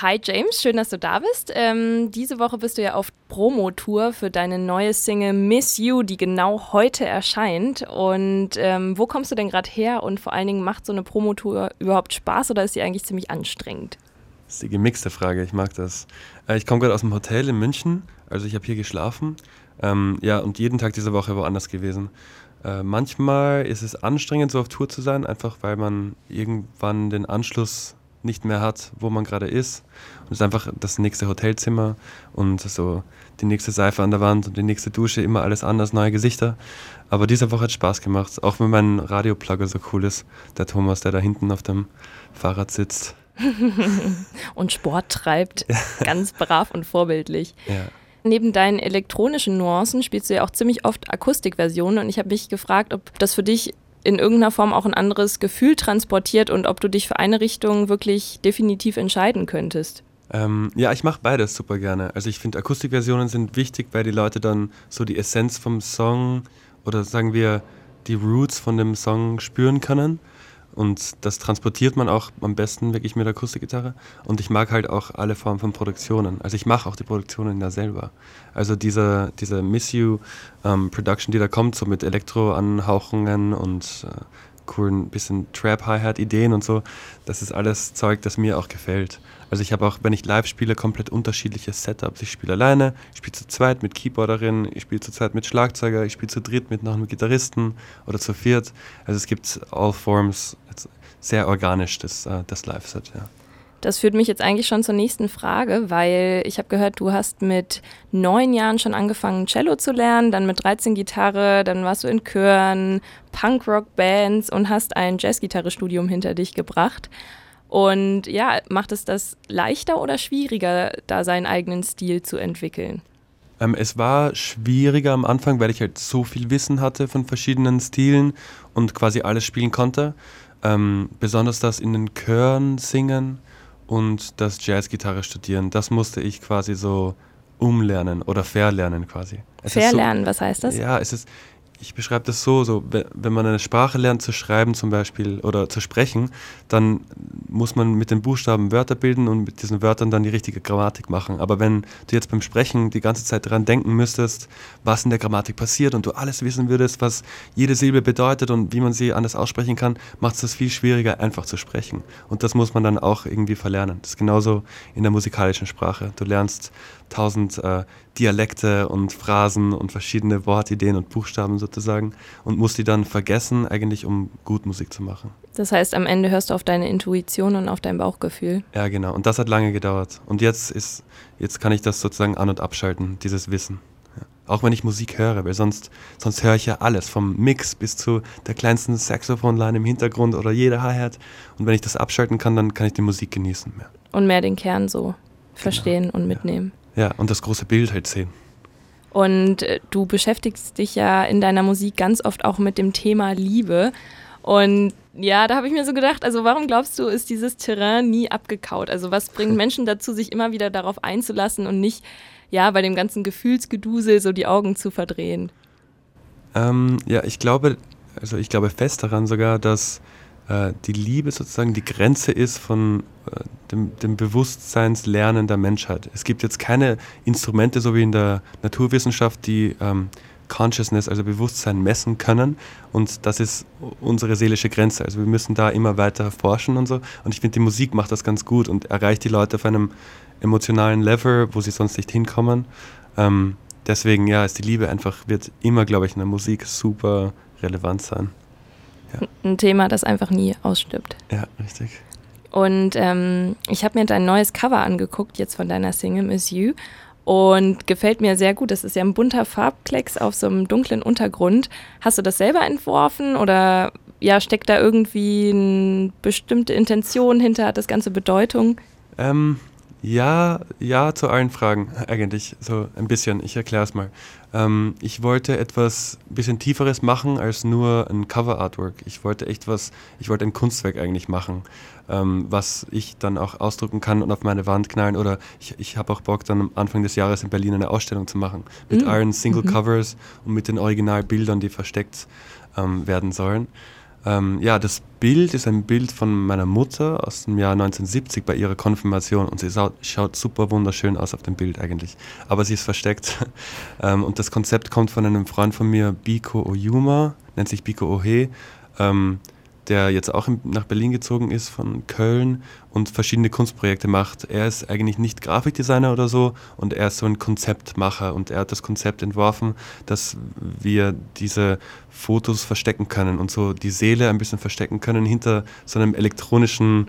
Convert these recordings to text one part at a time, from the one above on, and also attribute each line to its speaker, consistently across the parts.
Speaker 1: Hi James, schön, dass du da bist. Ähm, diese Woche bist du ja auf Promotour für deine neue Single Miss You, die genau heute erscheint. Und ähm, wo kommst du denn gerade her? Und vor allen Dingen, macht so eine Promotour überhaupt Spaß oder ist sie eigentlich ziemlich anstrengend?
Speaker 2: Das ist die gemixte Frage, ich mag das. Äh, ich komme gerade aus dem Hotel in München, also ich habe hier geschlafen. Ähm, ja, und jeden Tag diese Woche woanders gewesen. Äh, manchmal ist es anstrengend, so auf Tour zu sein, einfach weil man irgendwann den Anschluss nicht mehr hat, wo man gerade ist. Und es ist einfach das nächste Hotelzimmer und so die nächste Seife an der Wand und die nächste Dusche, immer alles anders, neue Gesichter. Aber diese Woche hat Spaß gemacht, auch wenn mein Radioplugger so cool ist. Der Thomas, der da hinten auf dem Fahrrad sitzt.
Speaker 1: und Sport treibt. Ganz brav und vorbildlich.
Speaker 2: Ja.
Speaker 1: Neben deinen elektronischen Nuancen spielst du ja auch ziemlich oft Akustikversionen und ich habe mich gefragt, ob das für dich in irgendeiner Form auch ein anderes Gefühl transportiert und ob du dich für eine Richtung wirklich definitiv entscheiden könntest.
Speaker 2: Ähm, ja, ich mache beides super gerne. Also ich finde, Akustikversionen sind wichtig, weil die Leute dann so die Essenz vom Song oder sagen wir die Roots von dem Song spüren können. Und das transportiert man auch am besten wirklich mit der Akustikgitarre. Und ich mag halt auch alle Formen von Produktionen. Also ich mache auch die Produktionen da selber. Also diese, diese Miss You ähm, Production, die da kommt, so mit Elektroanhauchungen und äh, coolen bisschen Trap-Hi-Hat-Ideen und so, das ist alles Zeug, das mir auch gefällt. Also ich habe auch, wenn ich live spiele, komplett unterschiedliche Setups. Ich spiele alleine, ich spiele zu zweit mit Keyboarderin, ich spiele zu zweit mit Schlagzeuger, ich spiele zu dritt mit noch einem Gitarristen oder zu viert. Also es gibt all forms, sehr organisch das, äh, das Live-Set, ja.
Speaker 1: Das führt mich jetzt eigentlich schon zur nächsten Frage, weil ich habe gehört, du hast mit neun Jahren schon angefangen, Cello zu lernen, dann mit 13 Gitarre, dann warst du in Chören, Punkrock-Bands und hast ein Jazzgitarre-Studium hinter dich gebracht. Und ja, macht es das leichter oder schwieriger, da seinen eigenen Stil zu entwickeln?
Speaker 2: Ähm, es war schwieriger am Anfang, weil ich halt so viel Wissen hatte von verschiedenen Stilen und quasi alles spielen konnte. Ähm, besonders das in den Chören singen und das Jazzgitarre studieren, das musste ich quasi so umlernen oder verlernen quasi.
Speaker 1: Es verlernen, so, was heißt das?
Speaker 2: Ja, es ist, ich beschreibe das so, so, wenn man eine Sprache lernt zu schreiben zum Beispiel oder zu sprechen, dann muss man mit den Buchstaben Wörter bilden und mit diesen Wörtern dann die richtige Grammatik machen. Aber wenn du jetzt beim Sprechen die ganze Zeit daran denken müsstest, was in der Grammatik passiert und du alles wissen würdest, was jede Silbe bedeutet und wie man sie anders aussprechen kann, macht es das viel schwieriger, einfach zu sprechen. Und das muss man dann auch irgendwie verlernen. Das ist genauso in der musikalischen Sprache. Du lernst tausend äh, Dialekte und Phrasen und verschiedene Wortideen und Buchstaben sozusagen und musst die dann vergessen, eigentlich um gut Musik zu machen.
Speaker 1: Das heißt, am Ende hörst du auf deine Intuition und auf dein Bauchgefühl.
Speaker 2: Ja, genau. Und das hat lange gedauert. Und jetzt ist, jetzt kann ich das sozusagen an- und abschalten, dieses Wissen. Ja. Auch wenn ich Musik höre, weil sonst, sonst höre ich ja alles, vom Mix bis zu der kleinsten Saxophonline im Hintergrund oder jeder Hi-Hat. Und wenn ich das abschalten kann, dann kann ich die Musik genießen. Ja.
Speaker 1: Und mehr den Kern so verstehen genau. und mitnehmen.
Speaker 2: Ja. Ja, und das große Bild halt sehen.
Speaker 1: Und äh, du beschäftigst dich ja in deiner Musik ganz oft auch mit dem Thema Liebe. Und ja, da habe ich mir so gedacht, also warum glaubst du, ist dieses Terrain nie abgekaut? Also was bringt Menschen dazu, sich immer wieder darauf einzulassen und nicht, ja, bei dem ganzen Gefühlsgedusel so die Augen zu verdrehen?
Speaker 2: Ähm, ja, ich glaube, also ich glaube fest daran sogar, dass die Liebe sozusagen die Grenze ist von äh, dem, dem Bewusstseinslernen der Menschheit. Es gibt jetzt keine Instrumente, so wie in der Naturwissenschaft, die ähm, Consciousness, also Bewusstsein messen können. Und das ist unsere seelische Grenze. Also wir müssen da immer weiter forschen und so. Und ich finde, die Musik macht das ganz gut und erreicht die Leute auf einem emotionalen Level, wo sie sonst nicht hinkommen. Ähm, deswegen, ja, ist die Liebe einfach, wird immer, glaube ich, in der Musik super relevant sein.
Speaker 1: Ja. Ein Thema, das einfach nie ausstirbt.
Speaker 2: Ja, richtig.
Speaker 1: Und ähm, ich habe mir dein neues Cover angeguckt, jetzt von deiner Single Miss You. Und gefällt mir sehr gut. Das ist ja ein bunter Farbklecks auf so einem dunklen Untergrund. Hast du das selber entworfen oder ja, steckt da irgendwie eine bestimmte Intention hinter? Hat das Ganze Bedeutung?
Speaker 2: Ähm, ja, ja zu allen Fragen eigentlich, so ein bisschen. Ich erkläre es mal. Ähm, ich wollte etwas ein bisschen tieferes machen als nur ein Cover-Artwork. Ich wollte echt was, ich wollte ein Kunstwerk eigentlich machen, ähm, was ich dann auch ausdrucken kann und auf meine Wand knallen. Oder ich, ich habe auch Bock, dann am Anfang des Jahres in Berlin eine Ausstellung zu machen. Mit mhm. allen Single-Covers mhm. und mit den Originalbildern, die versteckt ähm, werden sollen. Ähm, ja, das Bild ist ein Bild von meiner Mutter aus dem Jahr 1970 bei ihrer Konfirmation und sie schaut, super wunderschön aus auf dem Bild eigentlich. Aber sie ist versteckt. ähm, und das Konzept kommt von einem Freund von mir, Biko Oyuma, nennt sich Biko Ohe. Ähm, der jetzt auch nach Berlin gezogen ist von Köln und verschiedene Kunstprojekte macht. Er ist eigentlich nicht Grafikdesigner oder so und er ist so ein Konzeptmacher und er hat das Konzept entworfen, dass wir diese Fotos verstecken können und so die Seele ein bisschen verstecken können hinter so einem elektronischen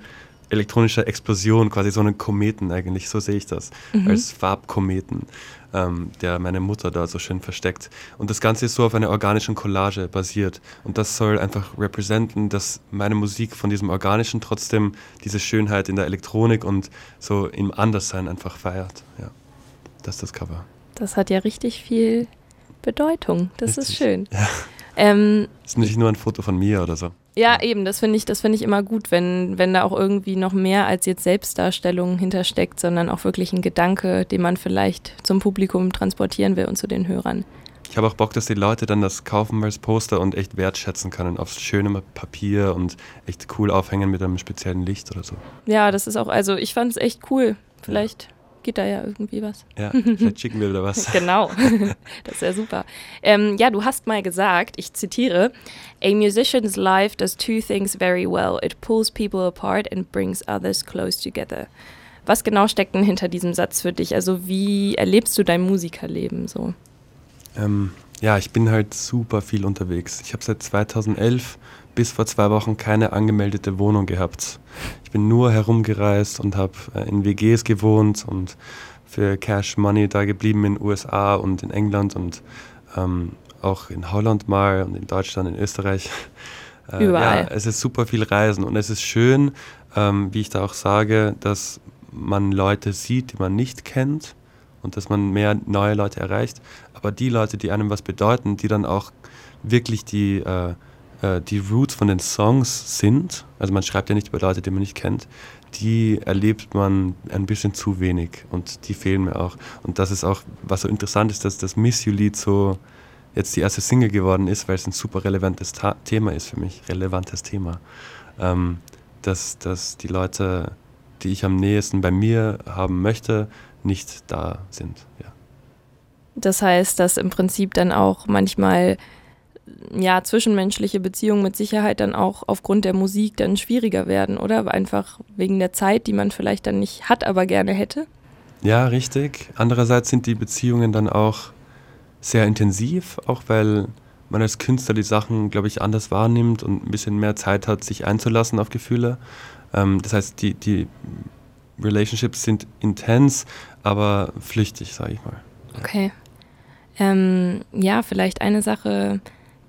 Speaker 2: elektronischer Explosion, quasi so einen Kometen eigentlich, so sehe ich das, mhm. als Farbkometen ähm, der meine Mutter da so schön versteckt. Und das Ganze ist so auf einer organischen Collage basiert. Und das soll einfach repräsentieren, dass meine Musik von diesem Organischen trotzdem diese Schönheit in der Elektronik und so im Anderssein einfach feiert. Ja, das ist das Cover.
Speaker 1: Das hat ja richtig viel Bedeutung. Das richtig. ist schön.
Speaker 2: Ja. Ähm, das ist nicht nur ein Foto von mir oder so.
Speaker 1: Ja, eben, das finde ich, das ich immer gut, wenn, wenn da auch irgendwie noch mehr als jetzt Selbstdarstellung hintersteckt, sondern auch wirklich ein Gedanke, den man vielleicht zum Publikum transportieren will und zu den Hörern.
Speaker 2: Ich habe auch Bock, dass die Leute dann das kaufen als Poster und echt wertschätzen können aufs schöne Papier und echt cool aufhängen mit einem speziellen Licht oder so.
Speaker 1: Ja, das ist auch, also ich fand es echt cool. Vielleicht geht da ja irgendwie was.
Speaker 2: Ja, vielleicht schicken wir wieder was.
Speaker 1: genau, das ist ja super. Ähm, ja, du hast mal gesagt, ich zitiere, A musician's life does two things very well. It pulls people apart and brings others close together. Was genau steckt denn hinter diesem Satz für dich? Also wie erlebst du dein Musikerleben so?
Speaker 2: Ähm, ja, ich bin halt super viel unterwegs. Ich habe seit 2011 bis vor zwei Wochen keine angemeldete Wohnung gehabt. Ich bin nur herumgereist und habe äh, in WGs gewohnt und für Cash Money da geblieben in den USA und in England und ähm, auch in Holland mal und in Deutschland, in Österreich.
Speaker 1: Äh, Überall.
Speaker 2: Ja, es ist super viel Reisen und es ist schön, ähm, wie ich da auch sage, dass man Leute sieht, die man nicht kennt und dass man mehr neue Leute erreicht. Aber die Leute, die einem was bedeuten, die dann auch wirklich die äh, äh, die Roots von den Songs sind, also man schreibt ja nicht über Leute, die man nicht kennt, die erlebt man ein bisschen zu wenig und die fehlen mir auch. Und das ist auch, was so interessant ist, dass das Miss You-Lied so jetzt die erste Single geworden ist, weil es ein super relevantes Ta Thema ist für mich, relevantes Thema. Ähm, dass, dass die Leute, die ich am nächsten bei mir haben möchte, nicht da sind. Ja.
Speaker 1: Das heißt, dass im Prinzip dann auch manchmal ja, zwischenmenschliche Beziehungen mit Sicherheit dann auch aufgrund der Musik dann schwieriger werden, oder? Einfach wegen der Zeit, die man vielleicht dann nicht hat, aber gerne hätte.
Speaker 2: Ja, richtig. Andererseits sind die Beziehungen dann auch sehr intensiv, auch weil man als Künstler die Sachen, glaube ich, anders wahrnimmt und ein bisschen mehr Zeit hat, sich einzulassen auf Gefühle. Ähm, das heißt, die, die Relationships sind intens, aber flüchtig, sage ich mal.
Speaker 1: Okay. Ähm, ja, vielleicht eine Sache,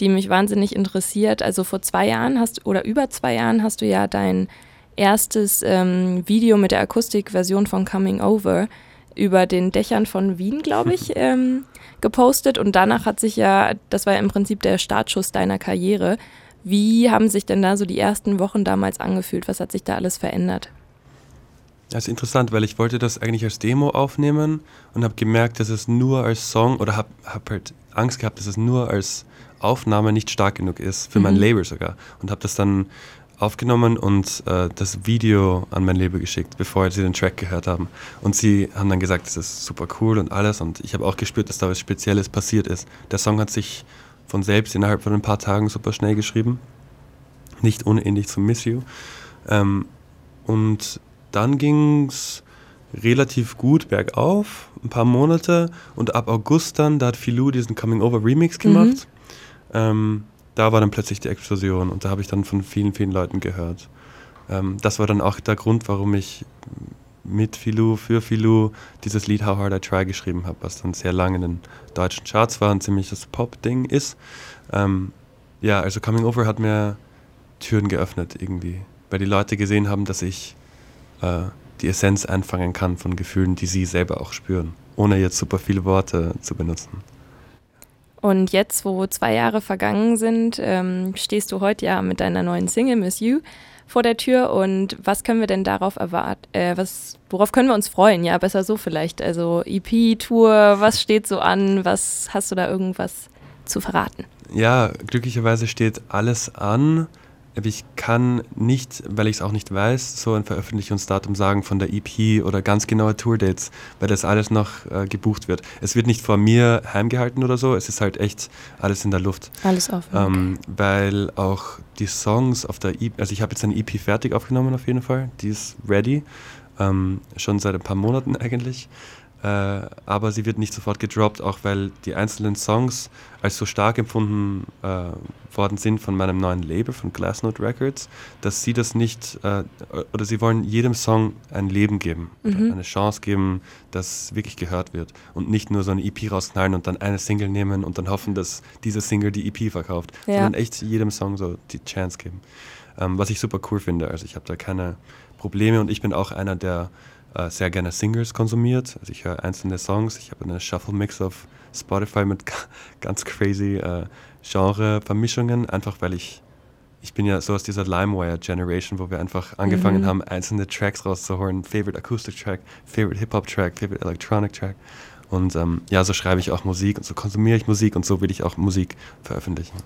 Speaker 1: die mich wahnsinnig interessiert. Also vor zwei Jahren hast oder über zwei Jahren hast du ja dein erstes ähm, Video mit der Akustikversion von Coming Over über den Dächern von Wien, glaube ich, ähm, gepostet. Und danach hat sich ja, das war ja im Prinzip der Startschuss deiner Karriere. Wie haben sich denn da so die ersten Wochen damals angefühlt? Was hat sich da alles verändert?
Speaker 2: Das ist interessant, weil ich wollte das eigentlich als Demo aufnehmen und habe gemerkt, dass es nur als Song oder habe hab halt Angst gehabt, dass es nur als Aufnahme nicht stark genug ist, für mhm. mein Label sogar. Und habe das dann aufgenommen und äh, das Video an mein Label geschickt, bevor sie den Track gehört haben. Und sie haben dann gesagt, das ist super cool und alles. Und ich habe auch gespürt, dass da was Spezielles passiert ist. Der Song hat sich von selbst innerhalb von ein paar Tagen super schnell geschrieben. Nicht unähnlich zum Miss You. Ähm, und dann ging es relativ gut bergauf, ein paar Monate. Und ab August dann, da hat Filou diesen Coming Over Remix gemacht. Mhm. Ähm, da war dann plötzlich die Explosion und da habe ich dann von vielen, vielen Leuten gehört. Ähm, das war dann auch der Grund, warum ich mit Filou, für Filou dieses Lied How Hard I Try geschrieben habe, was dann sehr lange in den deutschen Charts war und ziemlich das Pop-Ding ist. Ähm, ja, also Coming Over hat mir Türen geöffnet irgendwie, weil die Leute gesehen haben, dass ich äh, die Essenz einfangen kann von Gefühlen, die sie selber auch spüren, ohne jetzt super viele Worte zu benutzen.
Speaker 1: Und jetzt, wo zwei Jahre vergangen sind, ähm, stehst du heute ja mit deiner neuen Single Miss You vor der Tür. Und was können wir denn darauf erwarten? Äh, was, worauf können wir uns freuen? Ja, besser so vielleicht. Also EP-Tour, was steht so an? Was hast du da irgendwas zu verraten?
Speaker 2: Ja, glücklicherweise steht alles an. Ich kann nicht, weil ich es auch nicht weiß, so ein Veröffentlichungsdatum sagen von der EP oder ganz genaue Tourdates, weil das alles noch äh, gebucht wird. Es wird nicht vor mir heimgehalten oder so, es ist halt echt alles in der Luft.
Speaker 1: Alles offen.
Speaker 2: Ähm, weil auch die Songs auf der EP, also ich habe jetzt eine EP fertig aufgenommen auf jeden Fall, die ist ready, ähm, schon seit ein paar Monaten eigentlich. Äh, aber sie wird nicht sofort gedroppt, auch weil die einzelnen Songs als so stark empfunden äh, worden sind von meinem neuen Label, von Glassnote Records, dass sie das nicht, äh, oder sie wollen jedem Song ein Leben geben, mhm. eine Chance geben, dass wirklich gehört wird und nicht nur so eine EP rausknallen und dann eine Single nehmen und dann hoffen, dass diese Single die EP verkauft, ja. sondern echt jedem Song so die Chance geben. Ähm, was ich super cool finde, also ich habe da keine Probleme und ich bin auch einer, der äh, sehr gerne Singles konsumiert. Also ich höre einzelne Songs. Ich habe eine Shuffle-Mix auf Spotify mit ganz crazy äh, Genre-Vermischungen, einfach weil ich ich bin ja so aus dieser LimeWire-Generation, wo wir einfach angefangen mhm. haben, einzelne Tracks rauszuholen. Favorite Acoustic Track, Favorite Hip-Hop Track, Favorite Electronic Track. Und ähm, ja, so schreibe ich auch Musik und so konsumiere ich Musik und so will ich auch Musik veröffentlichen.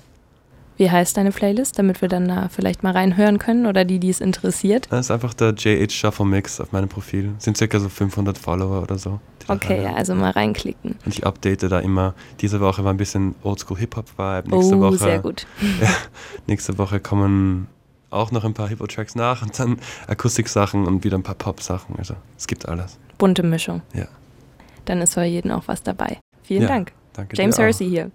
Speaker 1: Wie heißt deine Playlist, damit wir dann da vielleicht mal reinhören können oder die, die es interessiert?
Speaker 2: Das ist einfach der JH Shuffle Mix auf meinem Profil. Sind circa so 500 Follower oder so.
Speaker 1: Okay, ja, also mal reinklicken.
Speaker 2: Und ich update da immer. Diese Woche war ein bisschen Oldschool Hip-Hop-Vibe. Nächste oh, Woche,
Speaker 1: sehr gut.
Speaker 2: Ja, nächste Woche kommen auch noch ein paar Hip-Hop-Tracks nach und dann Akustik-Sachen und wieder ein paar Pop-Sachen. Also es gibt alles.
Speaker 1: Bunte Mischung.
Speaker 2: Ja.
Speaker 1: Dann ist für jeden auch was dabei. Vielen ja, Dank.
Speaker 2: Danke
Speaker 1: James Hersey hier.